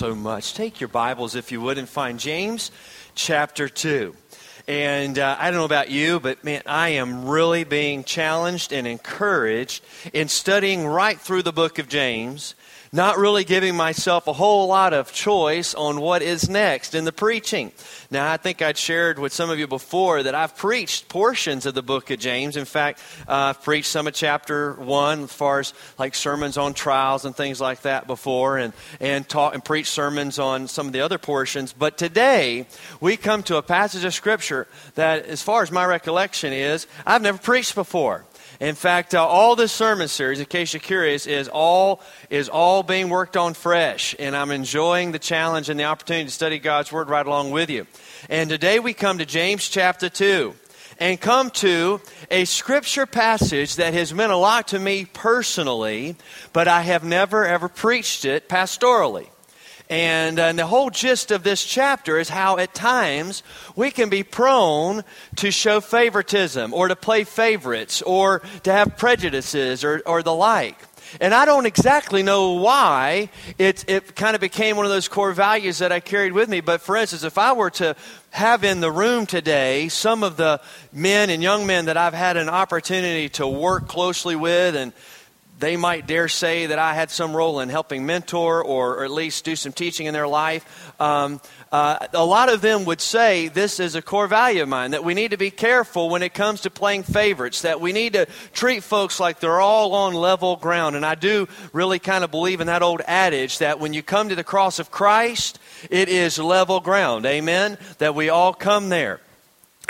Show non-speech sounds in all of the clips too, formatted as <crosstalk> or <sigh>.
so much. Take your Bibles, if you would, and find James chapter 2. And uh, I don't know about you, but man, I am really being challenged and encouraged in studying right through the book of James not really giving myself a whole lot of choice on what is next in the preaching. Now, I think I'd shared with some of you before that I've preached portions of the book of James. In fact, uh, I've preached some of chapter one as far as like sermons on trials and things like that before, and, and taught and preached sermons on some of the other portions. But today, we come to a passage of Scripture that, as far as my recollection is, I've never preached before. In fact, uh, all this sermon series, in case you're curious, is all is all being worked on fresh, and I'm enjoying the challenge and the opportunity to study God's Word right along with you. And today we come to James chapter two, and come to a scripture passage that has meant a lot to me personally, but I have never ever preached it pastorally. And, uh, and, the whole gist of this chapter is how at times we can be prone to show favoritism or to play favorites or to have prejudices or, or the like. And I don't exactly know why it, it kind of became one of those core values that I carried with me. But for instance, if I were to have in the room today some of the men and young men that I've had an opportunity to work closely with and they might dare say that I had some role in helping mentor or, or at least do some teaching in their life. Um, uh, a lot of them would say this is a core value of mine that we need to be careful when it comes to playing favorites, that we need to treat folks like they're all on level ground. And I do really kind of believe in that old adage that when you come to the cross of Christ, it is level ground. Amen? That we all come there.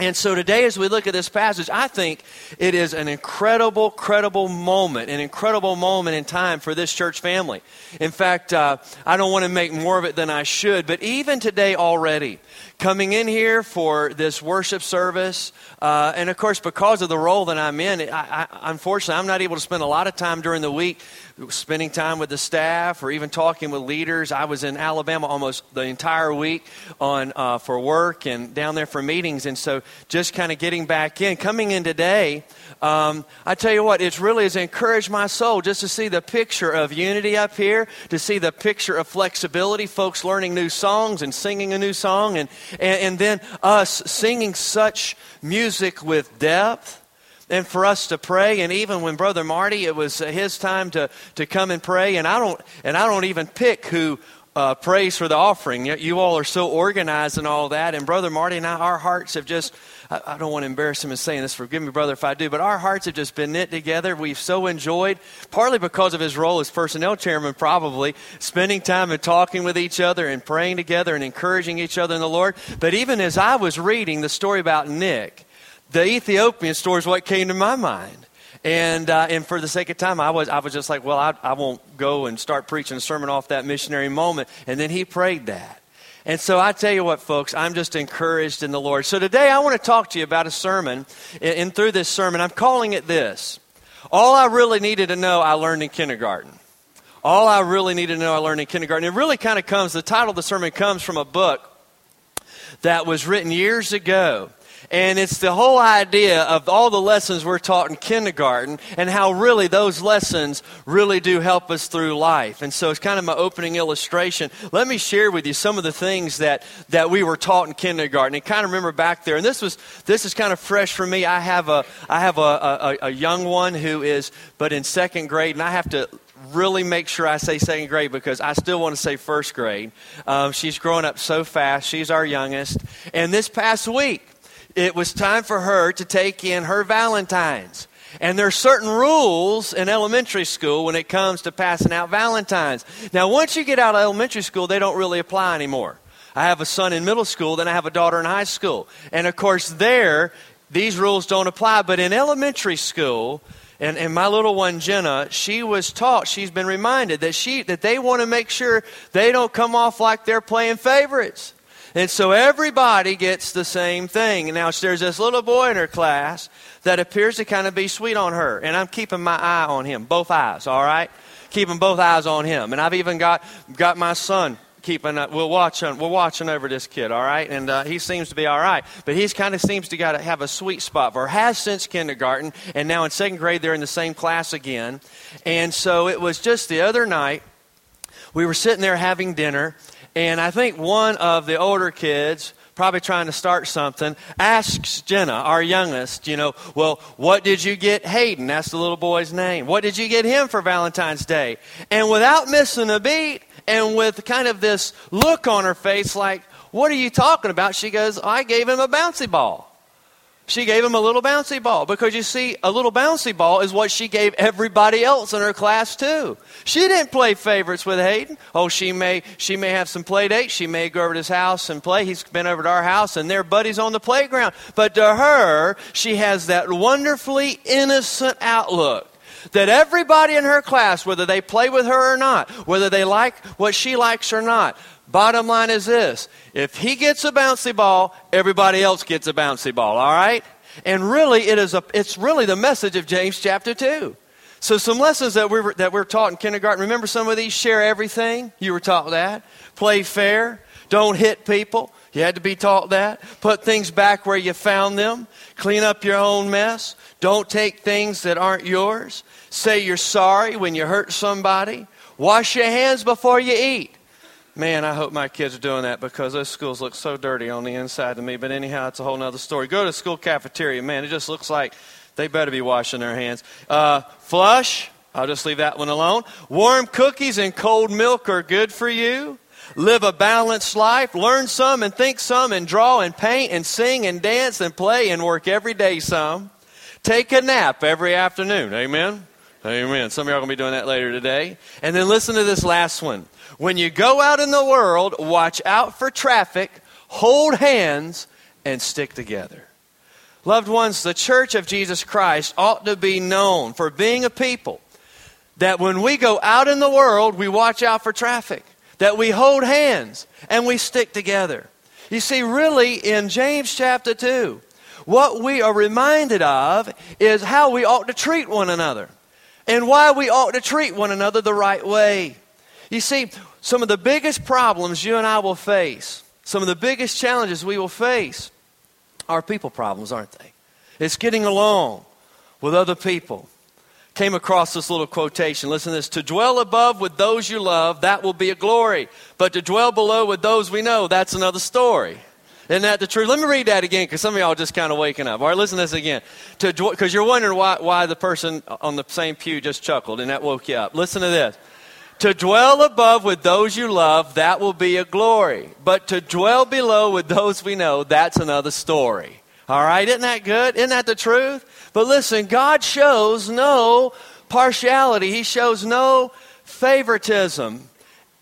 And so today, as we look at this passage, I think it is an incredible, credible moment, an incredible moment in time for this church family. In fact, uh, I don't want to make more of it than I should, but even today already, coming in here for this worship service. Uh, and of course, because of the role that I'm in, I, I, unfortunately, I'm not able to spend a lot of time during the week spending time with the staff or even talking with leaders. I was in Alabama almost the entire week on uh, for work and down there for meetings, and so just kind of getting back in. Coming in today, um, I tell you what, it really has encouraged my soul just to see the picture of unity up here, to see the picture of flexibility, folks learning new songs and singing a new song, and, and, and then us singing such music with depth and for us to pray. And even when Brother Marty, it was his time to, to come and pray. And I don't, and I don't even pick who uh, prays for the offering. You all are so organized and all that. And Brother Marty and I, our hearts have just, I, I don't want to embarrass him in saying this. Forgive me, brother, if I do. But our hearts have just been knit together. We've so enjoyed, partly because of his role as personnel chairman, probably, spending time and talking with each other and praying together and encouraging each other in the Lord. But even as I was reading the story about Nick, the Ethiopian story is what came to my mind. And, uh, and for the sake of time, I was, I was just like, well, I, I won't go and start preaching a sermon off that missionary moment. And then he prayed that. And so I tell you what, folks, I'm just encouraged in the Lord. So today I want to talk to you about a sermon. And, through this sermon, I'm calling it this All I really needed to know, I learned in kindergarten. All I really needed to know, I learned in kindergarten. It really kind of comes, the title of the sermon comes from a book that was written years ago and it's the whole idea of all the lessons we're taught in kindergarten and how really those lessons really do help us through life. And so it's kind of my opening illustration. Let me share with you some of the things that, that we were taught in kindergarten. And kind of remember back there, and this was this is kind of fresh for me. I have a I have a, a, a young one who is but in second grade, and I have to really make sure I say second grade because I still want to say first grade. Um, she's growing up so fast. She's our youngest. And this past week, it was time for her to take in her Valentines. And there are certain rules in elementary school when it comes to passing out Valentines. Now, once you get out of elementary school, they don't really apply anymore. I have a son in middle school, then I have a daughter in high school. And of course, there, these rules don't apply. But in elementary school, and, and my little one Jenna, she was taught, she's been reminded that she that they want to make sure they don't come off like they're playing favorites. And so everybody gets the same thing. Now, there's this little boy in her class that appears to kind of be sweet on her. And I'm keeping my eye on him, both eyes, all right? Keeping both eyes on him. And I've even got, got my son keeping uh, we're watching we're watching over this kid all right and uh, he seems to be all right but he's kind of seems to got to have a sweet spot for her has since kindergarten and now in second grade they're in the same class again and so it was just the other night we were sitting there having dinner And I think one of the older kids, probably trying to start something, asks Jenna, our youngest, you know, well, what did you get Hayden? That's the little boy's name. What did you get him for Valentine's Day? And without missing a beat, and with kind of this look on her face like, what are you talking about? She goes, I gave him a bouncy ball. She gave him a little bouncy ball because you see, a little bouncy ball is what she gave everybody else in her class too. She didn't play favorites with Hayden. Oh, she may she may have some play dates. She may go over to his house and play. He's been over to our house and they're buddies on the playground. But to her, she has that wonderfully innocent outlook that everybody in her class, whether they play with her or not, whether they like what she likes or not, bottom line is this if he gets a bouncy ball, everybody else gets a bouncy ball, all right? And really, it is a, it's really the message of James chapter 2. So, some lessons that we were, that we're taught in kindergarten. Remember some of these? Share everything. You were taught that. Play fair. Don't hit people. You had to be taught that. Put things back where you found them. Clean up your own mess. Don't take things that aren't yours. Say you're sorry when you hurt somebody. Wash your hands before you eat. Man, I hope my kids are doing that because those schools look so dirty on the inside to me. But anyhow, it's a whole other story. Go to school cafeteria. Man, it just looks like they better be washing their hands. Uh, flush. I'll just leave that one alone. Warm cookies and cold milk are good for you. Live a balanced life. Learn some and think some and draw and paint and sing and dance and play and work every day some. Take a nap every afternoon. Amen. Amen. Some of y'all are going to be doing that later today. And then listen to this last one. When you go out in the world, watch out for traffic, hold hands, and stick together. Loved ones, the church of Jesus Christ ought to be known for being a people that when we go out in the world, we watch out for traffic, that we hold hands, and we stick together. You see, really, in James chapter 2, what we are reminded of is how we ought to treat one another and why we ought to treat one another the right way. You see, some of the biggest problems you and I will face, some of the biggest challenges we will face, are people problems, aren't they? It's getting along with other people. Came across this little quotation. Listen to this. To dwell above with those you love, that will be a glory. But to dwell below with those we know, that's another story. Isn't that the truth? Let me read that again because some of y'all just kind of waking up. All right, listen to this again. Because you're wondering why, why the person on the same pew just chuckled and that woke you up. Listen to this. To dwell above with those you love, that will be a glory. But to dwell below with those we know, that's another story. All right, isn't that good? Isn't that the truth? But listen, God shows no partiality, He shows no favoritism.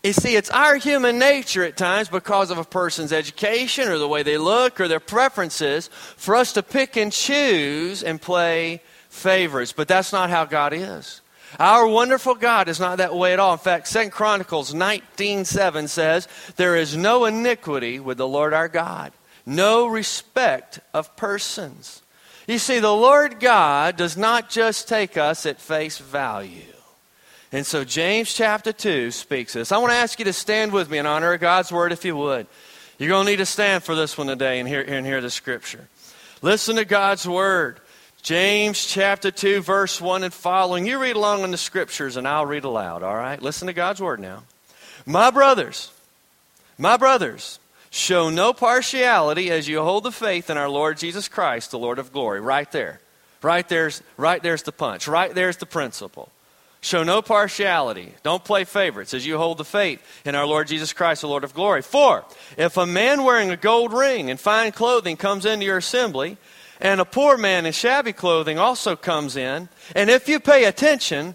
You see, it's our human nature at times because of a person's education or the way they look or their preferences for us to pick and choose and play favorites. But that's not how God is. Our wonderful God is not that way at all. In fact, 2 Chronicles 19:7 says, "There is no iniquity with the Lord our God, no respect of persons." You see, the Lord God does not just take us at face value. And so James chapter 2 speaks this. I want to ask you to stand with me in honor of God's word if you would. You're going to need to stand for this one today and hear, and hear the scripture. Listen to God's word. James chapter 2, verse 1 and following. You read along in the scriptures and I'll read aloud, all right? Listen to God's word now. My brothers, my brothers, show no partiality as you hold the faith in our Lord Jesus Christ, the Lord of glory. Right there. Right there's, right there's the punch. Right there's the principle. Show no partiality. Don't play favorites as you hold the faith in our Lord Jesus Christ, the Lord of glory. For if a man wearing a gold ring and fine clothing comes into your assembly, and a poor man in shabby clothing also comes in, and if you pay attention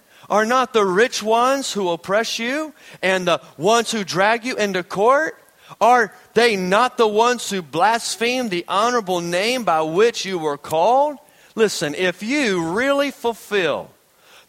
Are not the rich ones who oppress you and the ones who drag you into court? Are they not the ones who blaspheme the honorable name by which you were called? Listen, if you really fulfill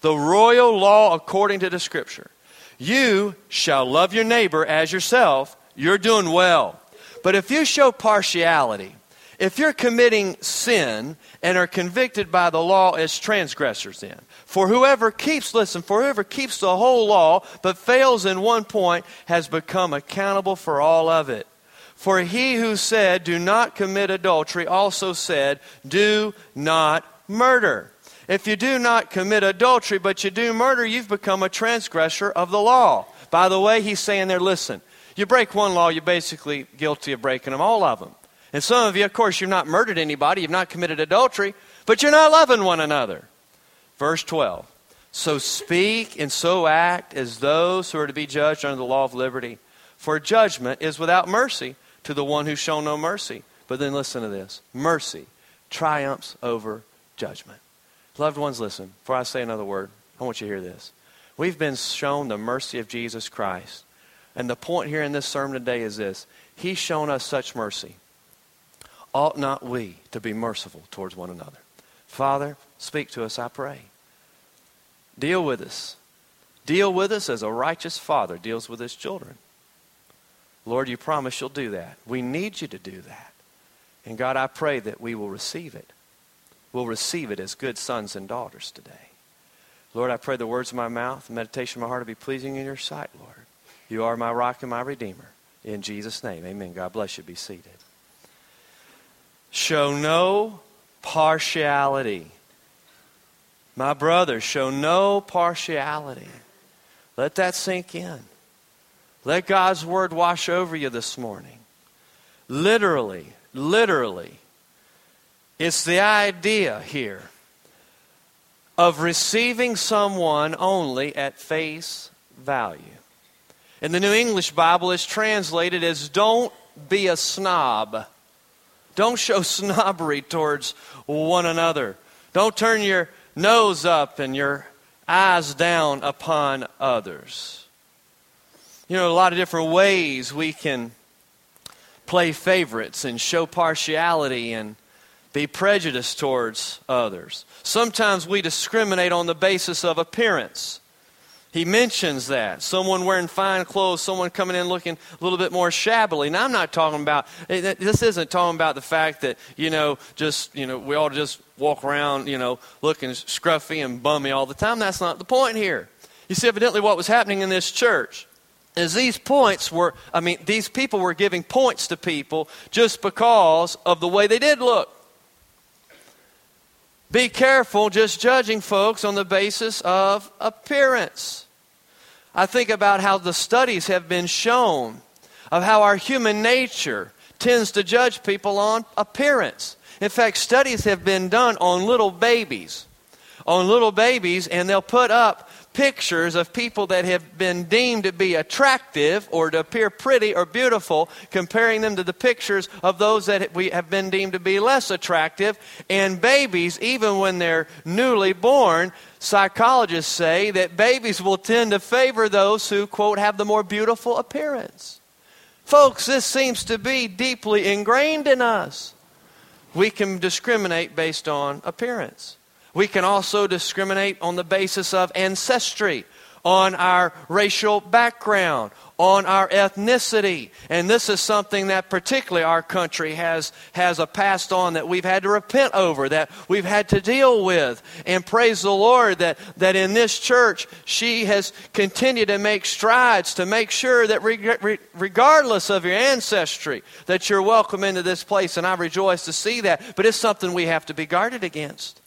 the royal law according to the scripture. You shall love your neighbor as yourself. you're doing well. But if you show partiality, if you're committing sin and are convicted by the law as transgressors then, for whoever keeps, listen, for whoever keeps the whole law but fails in one point has become accountable for all of it. For he who said, Do not commit adultery, also said, Do not murder. If you do not commit adultery, but you do murder, you've become a transgressor of the law. By the way, he's saying there, listen, you break one law, you're basically guilty of breaking them, all of them. And some of you, of course, you've not murdered anybody, you've not committed adultery, but you're not loving one another. Verse 12. So speak and so act as those who are to be judged under the law of liberty. For judgment is without mercy to the one who shown no mercy. But then listen to this mercy triumphs over judgment. Loved ones, listen. Before I say another word, I want you to hear this. We've been shown the mercy of Jesus Christ. And the point here in this sermon today is this He's shown us such mercy. Ought not we to be merciful towards one another? Father, speak to us, I pray. Deal with us. Deal with us as a righteous father deals with his children. Lord, you promise you'll do that. We need you to do that. And God, I pray that we will receive it. We'll receive it as good sons and daughters today. Lord, I pray the words of my mouth, the meditation of my heart to be pleasing in your sight, Lord. You are my rock and my redeemer. In Jesus' name, amen. God bless you. Be seated. Show no partiality. My brothers, show no partiality. Let that sink in. Let God's word wash over you this morning. Literally, literally, it's the idea here of receiving someone only at face value. In the New English Bible, it's translated as don't be a snob. Don't show snobbery towards one another. Don't turn your nose up and your eyes down upon others. You know, a lot of different ways we can play favorites and show partiality and be prejudiced towards others. Sometimes we discriminate on the basis of appearance. He mentions that. Someone wearing fine clothes, someone coming in looking a little bit more shabbily. Now, I'm not talking about, eh, this isn't talking about the fact that, you know, just, you know, we all just walk around, you know, looking scruffy and bummy all the time. That's not the point here. You see, evidently, what was happening in this church is these points were, I mean, these people were giving points to people just because of the way they did look. Be careful just judging folks on the basis of appearance. I think about how the studies have been shown of how our human nature tends to judge people on appearance. In fact, studies have been done on little babies. On little babies, and they'll put up pictures of people that have been deemed to be attractive or to appear pretty or beautiful, comparing them to the pictures of those that we have been deemed to be less attractive. And babies, even when they're newly born, psychologists say that babies will tend to favor those who, quote, have the more beautiful appearance. Folks, this seems to be deeply ingrained in us. We can discriminate based on appearance. We can also discriminate on the basis of ancestry, on our racial background, on our ethnicity. And this is something that particularly our country has, has a past on that we've had to repent over, that we've had to deal with. And praise the Lord that, that in this church, she has continued to make strides to make sure that regardless of your ancestry, that you're welcome into this place. And I rejoice to see that. But it's something we have to be guarded against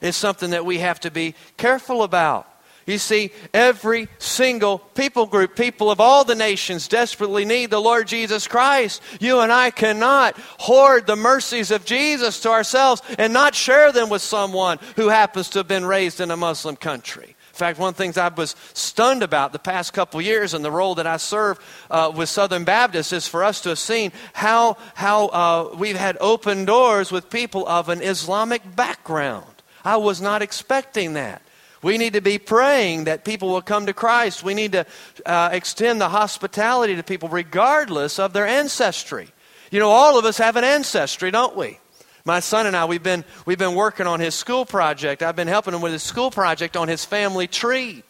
is something that we have to be careful about. You see, every single people group, people of all the nations, desperately need the Lord Jesus Christ. You and I cannot hoard the mercies of Jesus to ourselves and not share them with someone who happens to have been raised in a Muslim country. In fact, one of the things I was stunned about the past couple years and the role that I serve uh, with Southern Baptists is for us to have seen how, how uh, we've had open doors with people of an Islamic background. I was not expecting that. We need to be praying that people will come to Christ. We need to uh, extend the hospitality to people regardless of their ancestry. You know, all of us have an ancestry, don't we? My son and I, we've been, we've been working on his school project. I've been helping him with his school project on his family tree.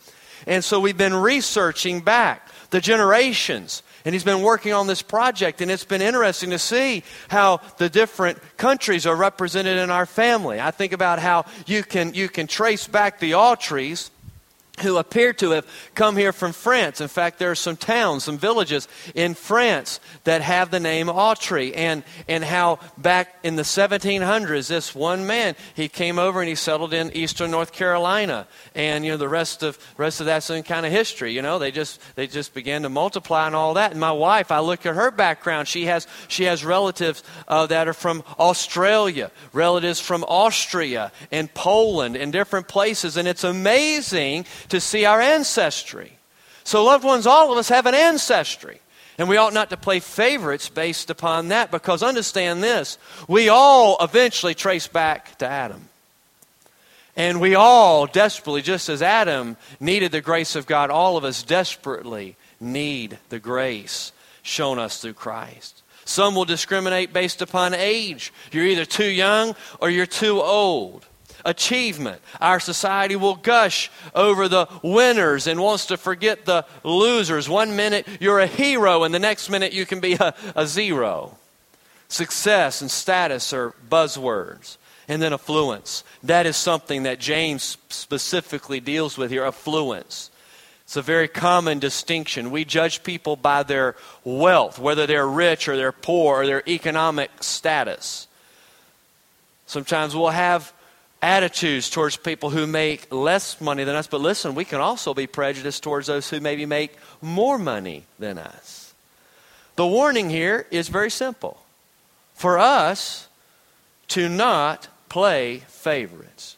And so we've been researching back the generations And he's been working on this project, and it's been interesting to see how the different countries are represented in our family. I think about how you can, you can trace back the Autreys who appear to have come here from France. In fact, there are some towns, some villages in France that have the name Autry. And, and how back in the 1700s, this one man, he came over and he settled in eastern North Carolina. And, you know, the rest of, rest of that's some kind of history. You know, they just, they just began to multiply and all that. And my wife, I look at her background. She has, she has relatives uh, that are from Australia, relatives from Austria and Poland and different places. And it's amazing to see our ancestry. So, loved ones, all of us have an ancestry. And we ought not to play favorites based upon that because understand this we all eventually trace back to Adam. And we all desperately, just as Adam needed the grace of God, all of us desperately need the grace shown us through Christ. Some will discriminate based upon age. You're either too young or you're too old achievement. Our society will gush over the winners and wants to forget the losers. One minute you're a hero, and the next minute you can be a, a zero. Success and status are buzzwords. And then affluence. That is something that James specifically deals with here affluence. It's a very common distinction. We judge people by their wealth, whether they're rich or they're poor or their economic status. Sometimes we'll have attitudes towards people who make less money than us. But listen, we can also be prejudiced towards those who maybe make more money than us. The warning here is very simple for us to not play favorites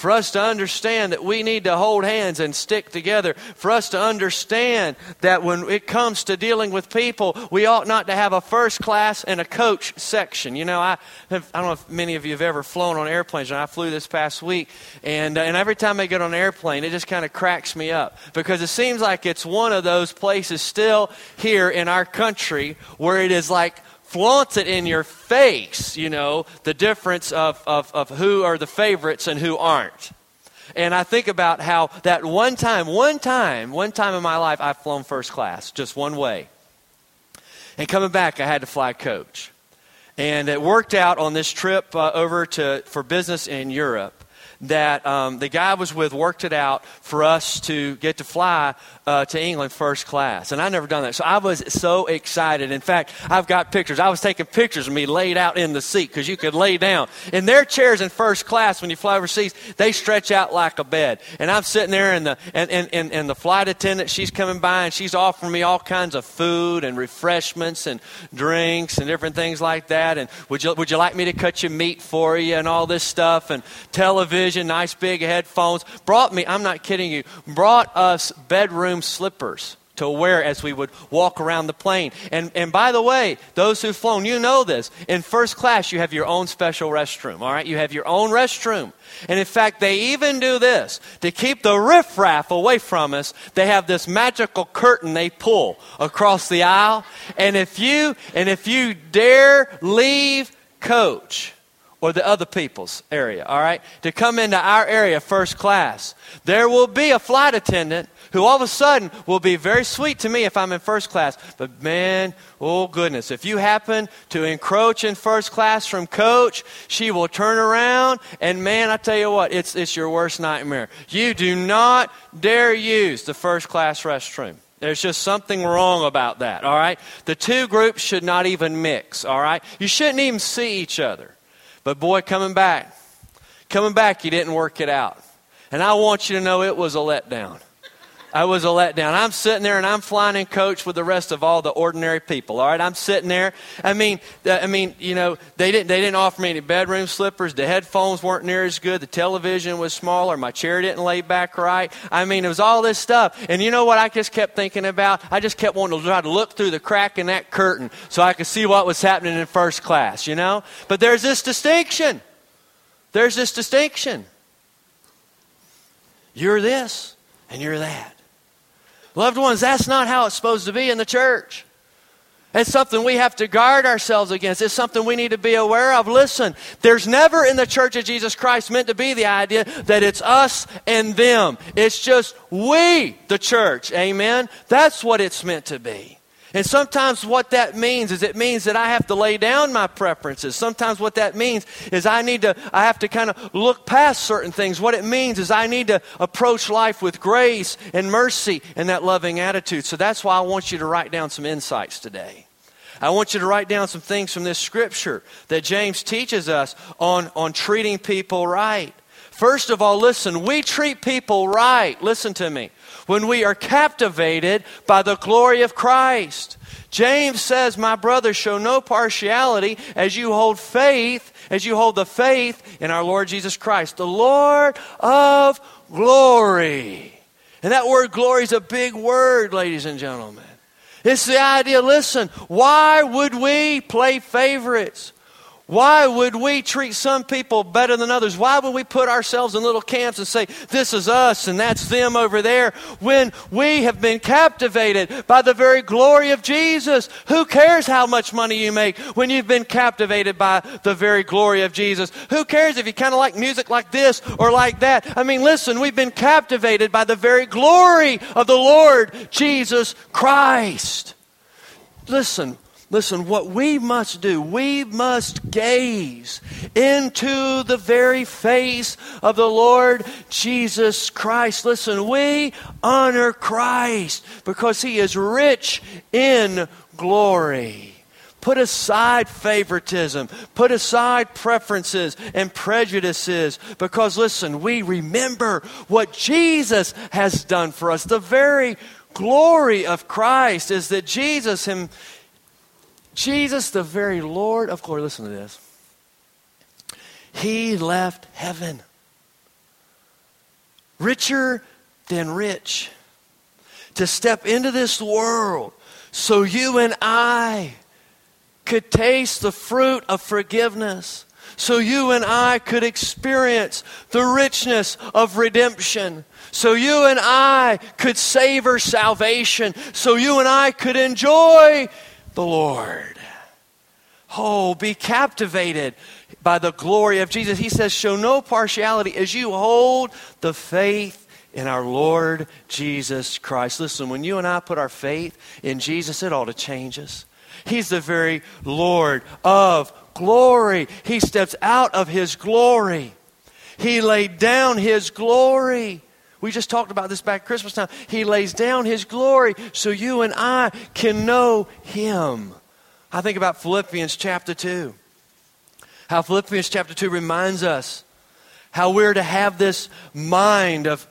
for us to understand that we need to hold hands and stick together, for us to understand that when it comes to dealing with people, we ought not to have a first class and a coach section. You know, I, have, I don't know if many of you have ever flown on airplanes, and I flew this past week, and, uh, and every time I get on an airplane, it just kind of cracks me up because it seems like it's one of those places still here in our country where it is like, flaunts it in your face, you know, the difference of, of, of who are the favorites and who aren't. And I think about how that one time, one time, one time in my life, I've flown first class, just one way. And coming back, I had to fly coach. And it worked out on this trip uh, over to, for business in Europe that um, the guy I was with worked it out for us to get to fly uh, to England first class. And I never done that. So I was so excited. In fact, I've got pictures. I was taking pictures of me laid out in the seat because you could lay down. In their chairs in first class, when you fly overseas, they stretch out like a bed. And I'm sitting there, and the, and, and, and, and the flight attendant, she's coming by, and she's offering me all kinds of food and refreshments and drinks and different things like that. And would you, would you like me to cut your meat for you and all this stuff? And television television, nice big headphones. Brought me, I'm not kidding you, brought us bedroom slippers to wear as we would walk around the plane. And, and by the way, those who've flown, you know this. In first class, you have your own special restroom, all right? You have your own restroom. And in fact, they even do this to keep the riffraff away from us. They have this magical curtain they pull across the aisle. And if you, and if you dare leave coach, or the other people's area, all right? To come into our area first class. There will be a flight attendant who all of a sudden will be very sweet to me if I'm in first class. But man, oh goodness, if you happen to encroach in first class from coach, she will turn around and man, I tell you what, it's, it's your worst nightmare. You do not dare use the first class restroom. There's just something wrong about that, all right? The two groups should not even mix, all right? You shouldn't even see each other. But boy, coming back, coming back, you didn't work it out. And I want you to know it was a letdown. I was a letdown. I'm sitting there and I'm flying in coach with the rest of all the ordinary people. All right, I'm sitting there. I mean, I mean, you know, they didn't they didn't offer me any bedroom slippers. The headphones weren't near as good. The television was smaller. My chair didn't lay back right. I mean, it was all this stuff. And you know what? I just kept thinking about. I just kept wanting to try to look through the crack in that curtain so I could see what was happening in first class. You know, but there's this distinction. There's this distinction. You're this and you're that. Loved ones, that's not how it's supposed to be in the church. It's something we have to guard ourselves against. It's something we need to be aware of. Listen, there's never in the church of Jesus Christ meant to be the idea that it's us and them. It's just we, the church. Amen? That's what it's meant to be. And sometimes what that means is it means that I have to lay down my preferences. Sometimes what that means is I need to, I have to kind of look past certain things. What it means is I need to approach life with grace and mercy and that loving attitude. So that's why I want you to write down some insights today. I want you to write down some things from this scripture that James teaches us on, on treating people right. First of all, listen, we treat people right. Listen to me when we are captivated by the glory of Christ. James says, My brother, show no partiality as you hold faith, as you hold the faith in our Lord Jesus Christ, the Lord of glory. And that word glory is a big word, ladies and gentlemen. It's the idea listen, why would we play favorites? Why would we treat some people better than others? Why would we put ourselves in little camps and say, this is us and that's them over there, when we have been captivated by the very glory of Jesus? Who cares how much money you make when you've been captivated by the very glory of Jesus? Who cares if you kind of like music like this or like that? I mean, listen, we've been captivated by the very glory of the Lord Jesus Christ. Listen, Listen, what we must do, we must gaze into the very face of the Lord Jesus Christ. Listen, we honor Christ because he is rich in glory. Put aside favoritism. Put aside preferences and prejudices. Because, listen, we remember what Jesus has done for us. The very glory of Christ is that Jesus him, Jesus, the very Lord of glory, listen to this. He left heaven richer than rich to step into this world so you and I could taste the fruit of forgiveness. So you and I could experience the richness of redemption. So you and I could savor salvation. So you and I could enjoy the Lord. Oh, be captivated by the glory of Jesus. He says, Show no partiality as you hold the faith in our Lord Jesus Christ. Listen, when you and I put our faith in Jesus, it ought to change us. He's the very Lord of glory. He steps out of his glory. He laid down his glory. We just talked about this back Christmas time. He lays down his glory so you and I can know him. I think about Philippians chapter 2. How Philippians chapter 2 reminds us how we're to have this mind of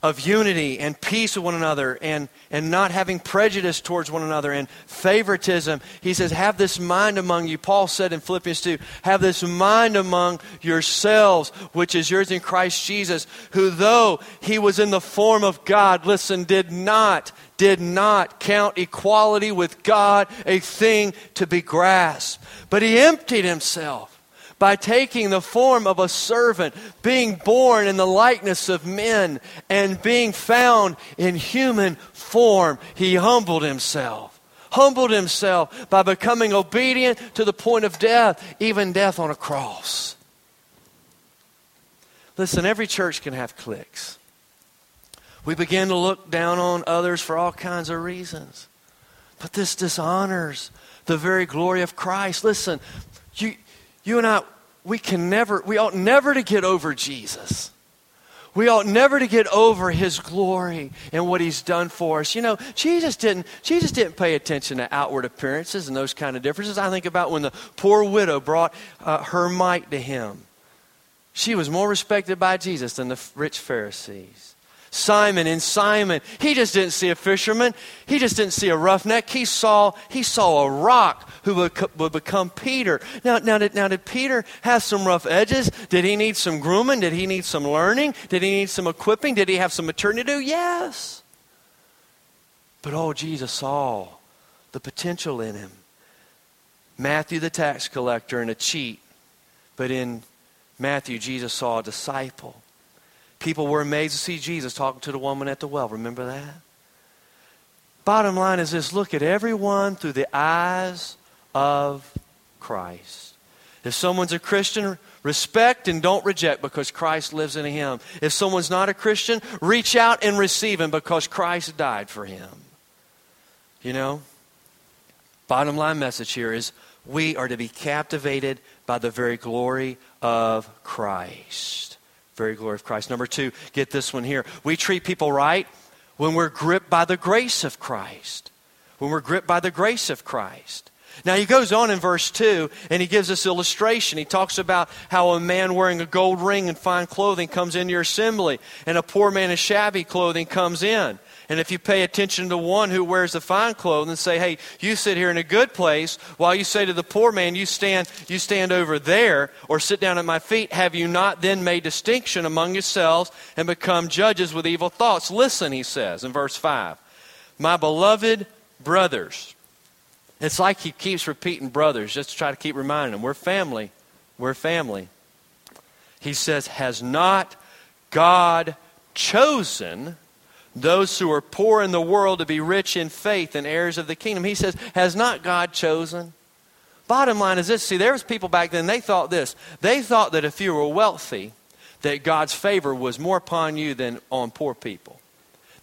of unity and peace with one another and, and not having prejudice towards one another and favoritism. He says, Have this mind among you. Paul said in Philippians 2, Have this mind among yourselves, which is yours in Christ Jesus, who though he was in the form of God, listen, did not, did not count equality with God a thing to be grasped, but he emptied himself by taking the form of a servant, being born in the likeness of men, and being found in human form, he humbled himself. Humbled himself by becoming obedient to the point of death, even death on a cross. Listen, every church can have cliques. We begin to look down on others for all kinds of reasons. But this dishonors the very glory of Christ. Listen, you, you and I, we can never, we ought never to get over Jesus. We ought never to get over his glory and what he's done for us. You know, Jesus didn't, Jesus didn't pay attention to outward appearances and those kind of differences. I think about when the poor widow brought uh, her mite to him. She was more respected by Jesus than the rich Pharisees. Simon and Simon, he just didn't see a fisherman. He just didn't see a roughneck. He saw, he saw a rock who would, would become Peter. Now, now, did, now, did Peter have some rough edges? Did he need some grooming? Did he need some learning? Did he need some equipping? Did he have some maturity to do? Yes. But oh, Jesus saw the potential in him. Matthew, the tax collector, and a cheat. But in Matthew, Jesus saw a disciple. People were amazed to see Jesus talking to the woman at the well. Remember that? Bottom line is this look at everyone through the eyes of Christ. If someone's a Christian, respect and don't reject because Christ lives in him. If someone's not a Christian, reach out and receive him because Christ died for him. You know? Bottom line message here is we are to be captivated by the very glory of Christ. Very glory of Christ. Number two, get this one here. We treat people right when we're gripped by the grace of Christ. When we're gripped by the grace of Christ. Now he goes on in verse 2 and he gives this illustration. He talks about how a man wearing a gold ring and fine clothing comes into your assembly, and a poor man in shabby clothing comes in. And if you pay attention to one who wears the fine clothing and say, hey, you sit here in a good place, while you say to the poor man, you stand, you stand over there, or sit down at my feet, have you not then made distinction among yourselves and become judges with evil thoughts? Listen, he says in verse 5. My beloved brothers. It's like he keeps repeating brothers just to try to keep reminding them, we're family. We're family. He says, Has not God chosen those who are poor in the world to be rich in faith and heirs of the kingdom. He says, Has not God chosen? Bottom line is this see, there was people back then, they thought this. They thought that if you were wealthy, that God's favor was more upon you than on poor people.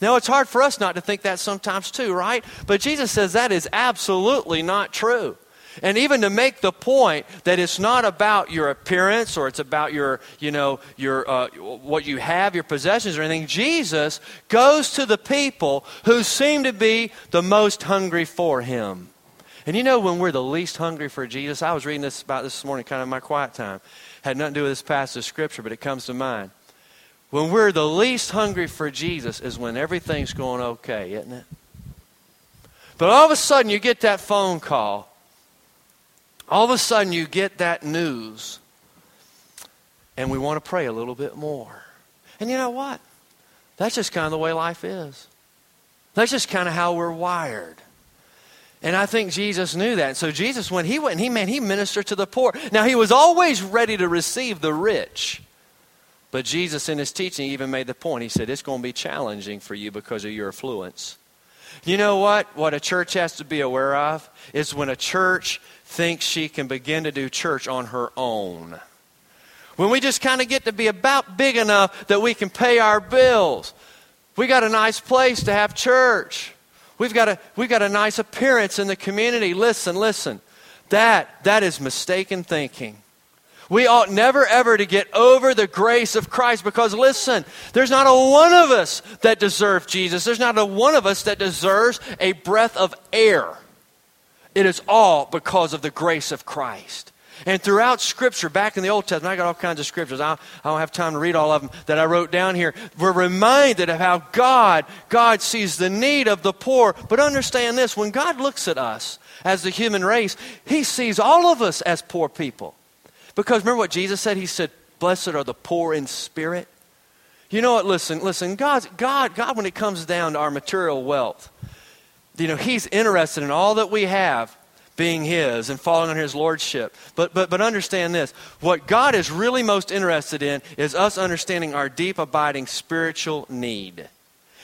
Now, it's hard for us not to think that sometimes too, right? But Jesus says that is absolutely not true. And even to make the point that it's not about your appearance or it's about your, you know, your, uh, what you have, your possessions or anything, Jesus goes to the people who seem to be the most hungry for him. And you know, when we're the least hungry for Jesus, I was reading this about this morning, kind of my quiet time. Had nothing to do with this passage of Scripture, but it comes to mind. When we're the least hungry for Jesus is when everything's going okay, isn't it? But all of a sudden, you get that phone call all of a sudden you get that news and we want to pray a little bit more. And you know what? That's just kind of the way life is. That's just kind of how we're wired. And I think Jesus knew that. So Jesus, when he went, he man, he ministered to the poor. Now he was always ready to receive the rich. But Jesus in his teaching even made the point. He said, It's going to be challenging for you because of your affluence. You know what? What a church has to be aware of is when a church thinks she can begin to do church on her own. When we just kind of get to be about big enough that we can pay our bills. We got a nice place to have church. We've got a, we've got a nice appearance in the community. Listen, listen. That, that is mistaken thinking. We ought never ever to get over the grace of Christ because listen, there's not a one of us that deserves Jesus. There's not a one of us that deserves a breath of air. It is all because of the grace of Christ. And throughout Scripture, back in the Old Testament, I got all kinds of scriptures. I, don't have time to read all of them that I wrote down here. We're reminded of how God, God sees the need of the poor. But understand this: when God looks at us as the human race, He sees all of us as poor people. Because remember what Jesus said? He said, "Blessed are the poor in spirit." You know what? Listen, listen. God, God, God. When it comes down to our material wealth, you know, he's interested in all that we have being his and falling under his lordship. But, but, but understand this what God is really most interested in is us understanding our deep, abiding spiritual need.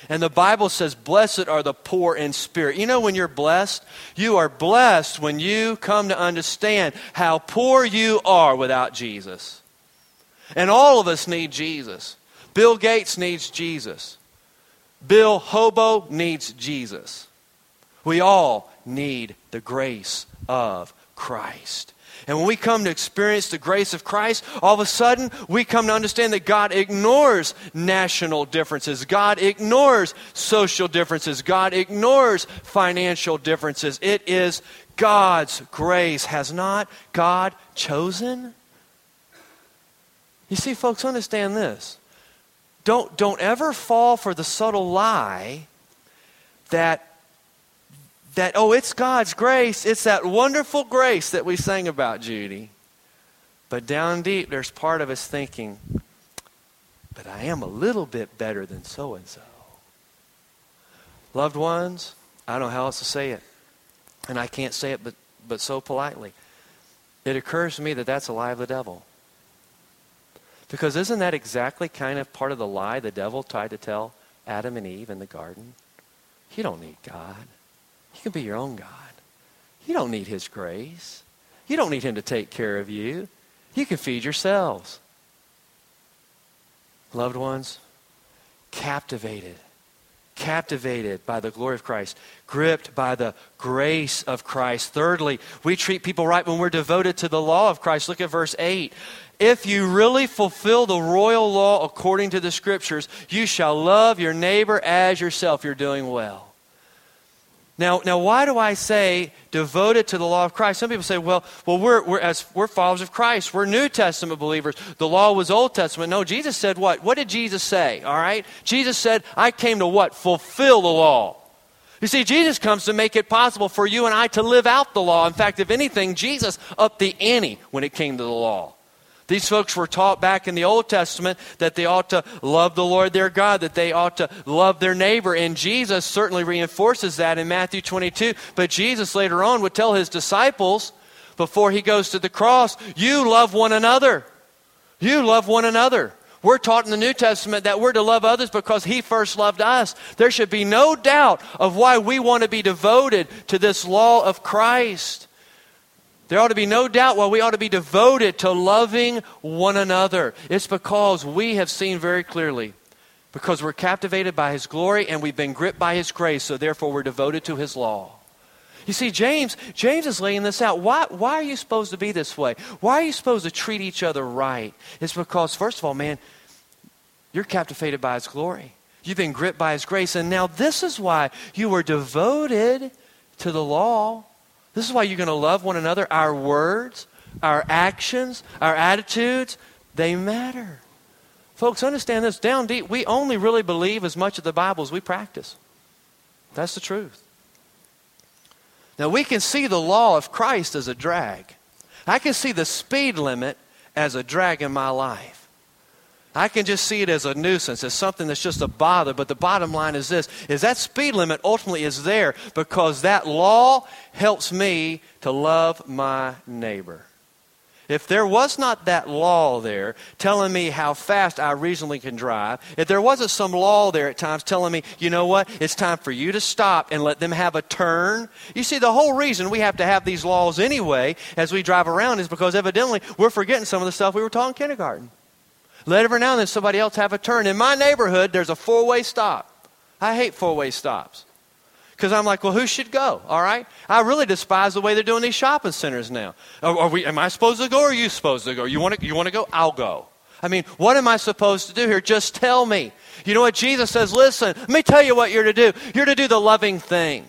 And the Bible says, Blessed are the poor in spirit. You know, when you're blessed, you are blessed when you come to understand how poor you are without Jesus. And all of us need Jesus. Bill Gates needs Jesus. Bill Hobo needs Jesus. We all need the grace of Christ. And when we come to experience the grace of Christ, all of a sudden we come to understand that God ignores national differences. God ignores social differences. God ignores financial differences. It is God's grace. Has not God chosen? You see, folks, understand this. Don't, don't ever fall for the subtle lie that that, oh, it's God's grace. It's that wonderful grace that we sang about, Judy. But down deep, there's part of us thinking, but I am a little bit better than so and so. Loved ones, I don't know how else to say it. And I can't say it but, but so politely. It occurs to me that that's a lie of the devil. Because isn't that exactly kind of part of the lie the devil tried to tell Adam and Eve in the garden? You don't need God. You can be your own God. You don't need His grace. You don't need Him to take care of you. You can feed yourselves. Loved ones, captivated, captivated by the glory of Christ, gripped by the grace of Christ. Thirdly, we treat people right when we're devoted to the law of Christ. Look at verse 8. If you really fulfill the royal law according to the scriptures, you shall love your neighbor as yourself. You're doing well. Now, now, why do I say devoted to the law of Christ? Some people say, well, well we're, we're, as, we're followers of Christ. We're New Testament believers. The law was Old Testament. No, Jesus said what? What did Jesus say? All right? Jesus said, I came to what? Fulfill the law. You see, Jesus comes to make it possible for you and I to live out the law. In fact, if anything, Jesus upped the ante when it came to the law. These folks were taught back in the Old Testament that they ought to love the Lord their God, that they ought to love their neighbor. And Jesus certainly reinforces that in Matthew 22. But Jesus later on would tell his disciples before he goes to the cross, You love one another. You love one another. We're taught in the New Testament that we're to love others because He first loved us. There should be no doubt of why we want to be devoted to this law of Christ. There ought to be no doubt why we ought to be devoted to loving one another. It's because we have seen very clearly, because we're captivated by His glory and we've been gripped by His grace, so therefore we're devoted to His law. You see, James, James is laying this out. Why, why are you supposed to be this way? Why are you supposed to treat each other right? It's because, first of all, man, you're captivated by His glory. You've been gripped by His grace. And now this is why you are devoted to the law. This is why you're going to love one another. Our words, our actions, our attitudes, they matter. Folks, understand this. Down deep, we only really believe as much of the Bible as we practice. That's the truth. Now, we can see the law of Christ as a drag. I can see the speed limit as a drag in my life. I can just see it as a nuisance, as something that's just a bother. But the bottom line is this is that speed limit ultimately is there because that law helps me to love my neighbor. If there was not that law there telling me how fast I reasonably can drive, if there wasn't some law there at times telling me, you know what, it's time for you to stop and let them have a turn. You see, the whole reason we have to have these laws anyway as we drive around is because evidently we're forgetting some of the stuff we were taught in kindergarten. Let every now and then somebody else have a turn. In my neighborhood, there's a four way stop. I hate four way stops. Because I'm like, well, who should go? All right? I really despise the way they're doing these shopping centers now. Are, are we, am I supposed to go or are you supposed to go? You want to, you want to go? I'll go. I mean, what am I supposed to do here? Just tell me. You know what? Jesus says, listen, let me tell you what you're to do. You're to do the loving thing.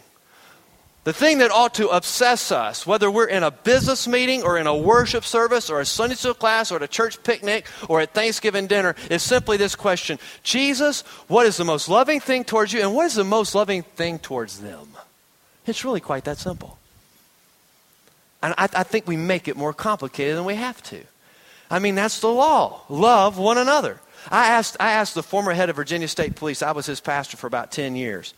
The thing that ought to obsess us, whether we're in a business meeting or in a worship service or a Sunday school class or at a church picnic or at Thanksgiving dinner, is simply this question Jesus, what is the most loving thing towards you and what is the most loving thing towards them? It's really quite that simple. And I, I think we make it more complicated than we have to. I mean, that's the law love one another. I asked, I asked the former head of Virginia State Police, I was his pastor for about 10 years.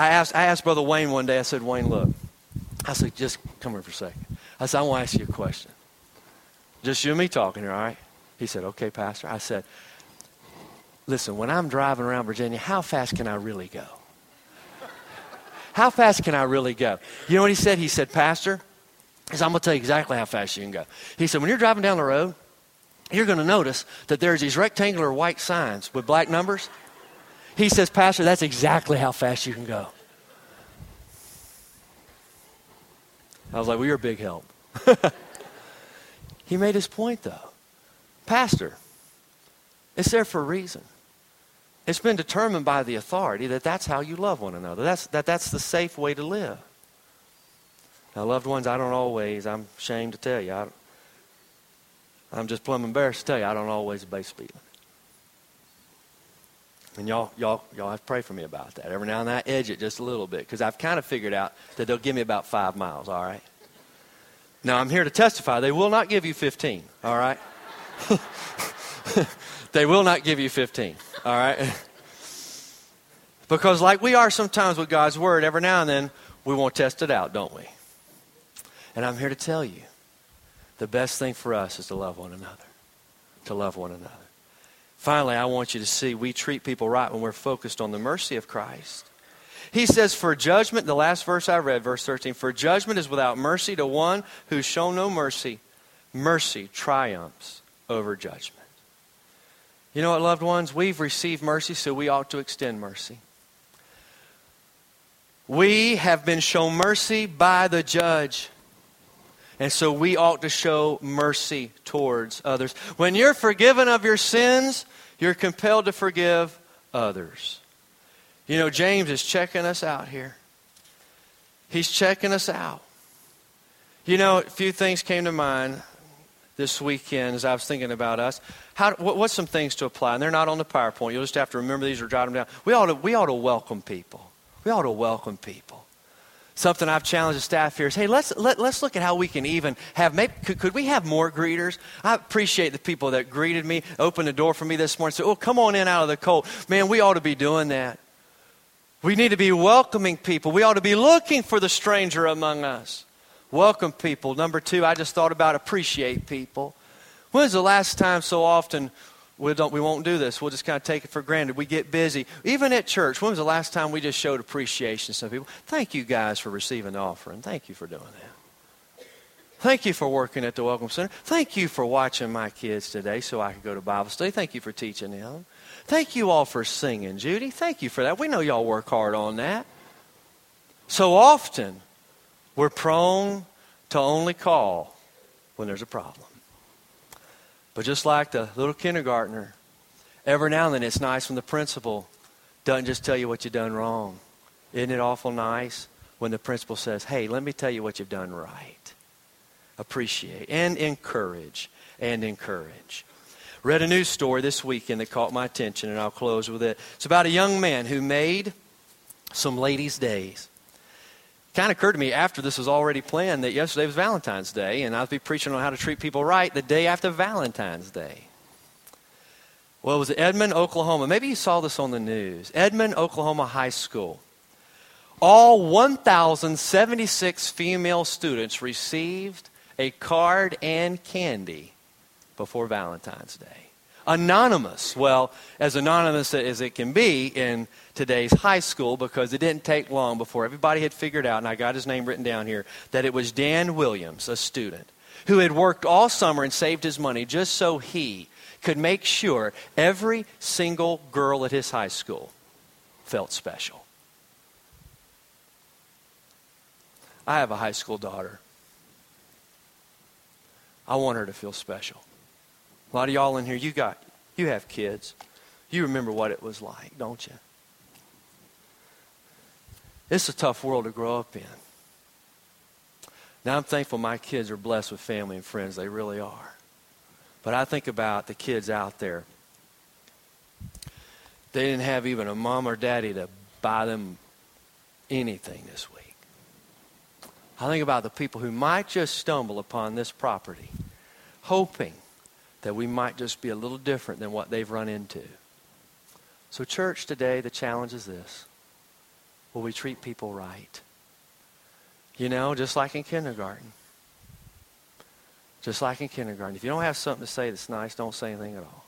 I asked, I asked Brother Wayne one day, I said, Wayne, look. I said, just come here for a second. I said, I want to ask you a question. Just you and me talking here, all right? He said, okay, Pastor. I said, listen, when I'm driving around Virginia, how fast can I really go? How fast can I really go? You know what he said? He said, Pastor, I'm going to tell you exactly how fast you can go. He said, when you're driving down the road, you're going to notice that there's these rectangular white signs with black numbers. He says, Pastor, that's exactly how fast you can go. I was like, well, you're a big help. <laughs> he made his point, though. Pastor, it's there for a reason. It's been determined by the authority that that's how you love one another. That's, that that's the safe way to live. Now, loved ones, I don't always, I'm ashamed to tell you, I, I'm just plumb embarrassed to tell you, I don't always obey speed and y'all, y'all, y'all have to pray for me about that. Every now and then I edge it just a little bit because I've kind of figured out that they'll give me about five miles, all right? Now I'm here to testify. They will not give you 15, all right? <laughs> they will not give you 15, all right? <laughs> because, like we are sometimes with God's Word, every now and then we want to test it out, don't we? And I'm here to tell you the best thing for us is to love one another. To love one another. Finally, I want you to see we treat people right when we're focused on the mercy of Christ. He says, For judgment, the last verse I read, verse 13, for judgment is without mercy to one who's shown no mercy. Mercy triumphs over judgment. You know what, loved ones? We've received mercy, so we ought to extend mercy. We have been shown mercy by the judge. And so we ought to show mercy towards others. When you're forgiven of your sins, you're compelled to forgive others. You know, James is checking us out here. He's checking us out. You know, a few things came to mind this weekend as I was thinking about us. How, what, what's some things to apply? And they're not on the PowerPoint. You'll just have to remember these or jot them down. We ought to, we ought to welcome people. We ought to welcome people. Something I've challenged the staff here is, hey, let's, let, let's look at how we can even have, maybe, could, could we have more greeters? I appreciate the people that greeted me, opened the door for me this morning, said, oh, come on in out of the cold. Man, we ought to be doing that. We need to be welcoming people. We ought to be looking for the stranger among us. Welcome people. Number two, I just thought about appreciate people. When's the last time so often we, don't, we won't do this? We'll just kind of take it for granted. We get busy. Even at church, when was the last time we just showed appreciation to some people? Thank you guys for receiving the offering. Thank you for doing that. Thank you for working at the Welcome Center. Thank you for watching my kids today so I could go to Bible study. Thank you for teaching them. Thank you all for singing, Judy. Thank you for that. We know y'all work hard on that. So often, we're prone to only call when there's a problem. But just like the little kindergartner, every now and then it's nice when the principal doesn't just tell you what you've done wrong. Isn't it awful nice when the principal says, hey, let me tell you what you've done right? Appreciate and encourage and encourage. Read a news story this weekend that caught my attention, and I'll close with it. It's about a young man who made some ladies' days kind of occurred to me after this was already planned that yesterday was Valentine's Day, and I'd be preaching on how to treat people right the day after Valentine's Day. Well, it was Edmond, Oklahoma. Maybe you saw this on the news. Edmond, Oklahoma High School. All 1,076 female students received a card and candy before Valentine's Day. Anonymous. Well, as anonymous as it can be in today's high school because it didn't take long before everybody had figured out, and I got his name written down here, that it was Dan Williams, a student, who had worked all summer and saved his money just so he could make sure every single girl at his high school felt special. I have a high school daughter. I want her to feel special. A lot of y'all in here, you got you have kids. You remember what it was like, don't you? It's a tough world to grow up in. Now, I'm thankful my kids are blessed with family and friends. They really are. But I think about the kids out there. They didn't have even a mom or daddy to buy them anything this week. I think about the people who might just stumble upon this property, hoping that we might just be a little different than what they've run into. So, church, today, the challenge is this Will we treat people right? You know, just like in kindergarten. Just like in kindergarten. If you don't have something to say that's nice, don't say anything at all.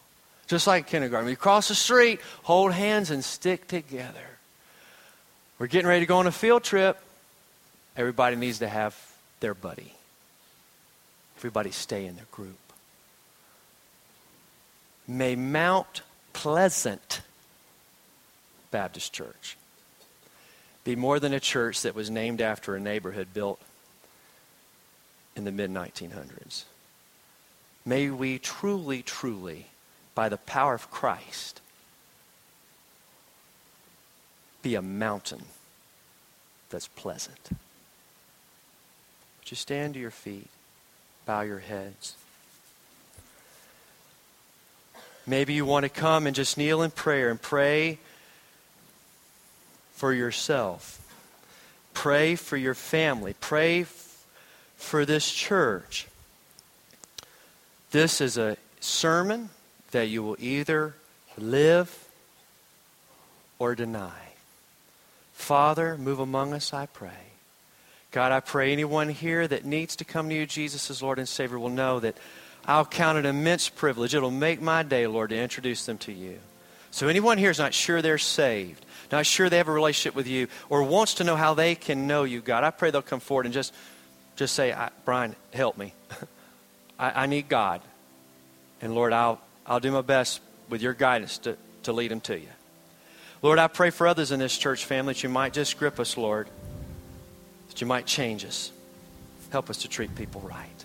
Just like kindergarten. You cross the street, hold hands and stick together. We're getting ready to go on a field trip. Everybody needs to have their buddy. Everybody stay in their group. May Mount Pleasant Baptist Church be more than a church that was named after a neighborhood built in the mid 1900s. May we truly, truly, by the power of Christ, be a mountain that's pleasant. Would you stand to your feet, bow your heads? Maybe you want to come and just kneel in prayer and pray for yourself. Pray for your family. Pray f- for this church. This is a sermon that you will either live or deny. Father, move among us, I pray. God, I pray anyone here that needs to come to you, Jesus as Lord and Savior, will know that I'll count it an immense privilege. It'll make my day, Lord, to introduce them to you. So anyone here is not sure they're saved, not sure they have a relationship with you, or wants to know how they can know you, God, I pray they'll come forward and just, just say, Brian, help me. <laughs> I, I, need God. And Lord, I'll, I'll do my best with your guidance to, to lead them to you. Lord, I pray for others in this church family that you might just grip us, Lord, that you might change us. Help us to treat people right.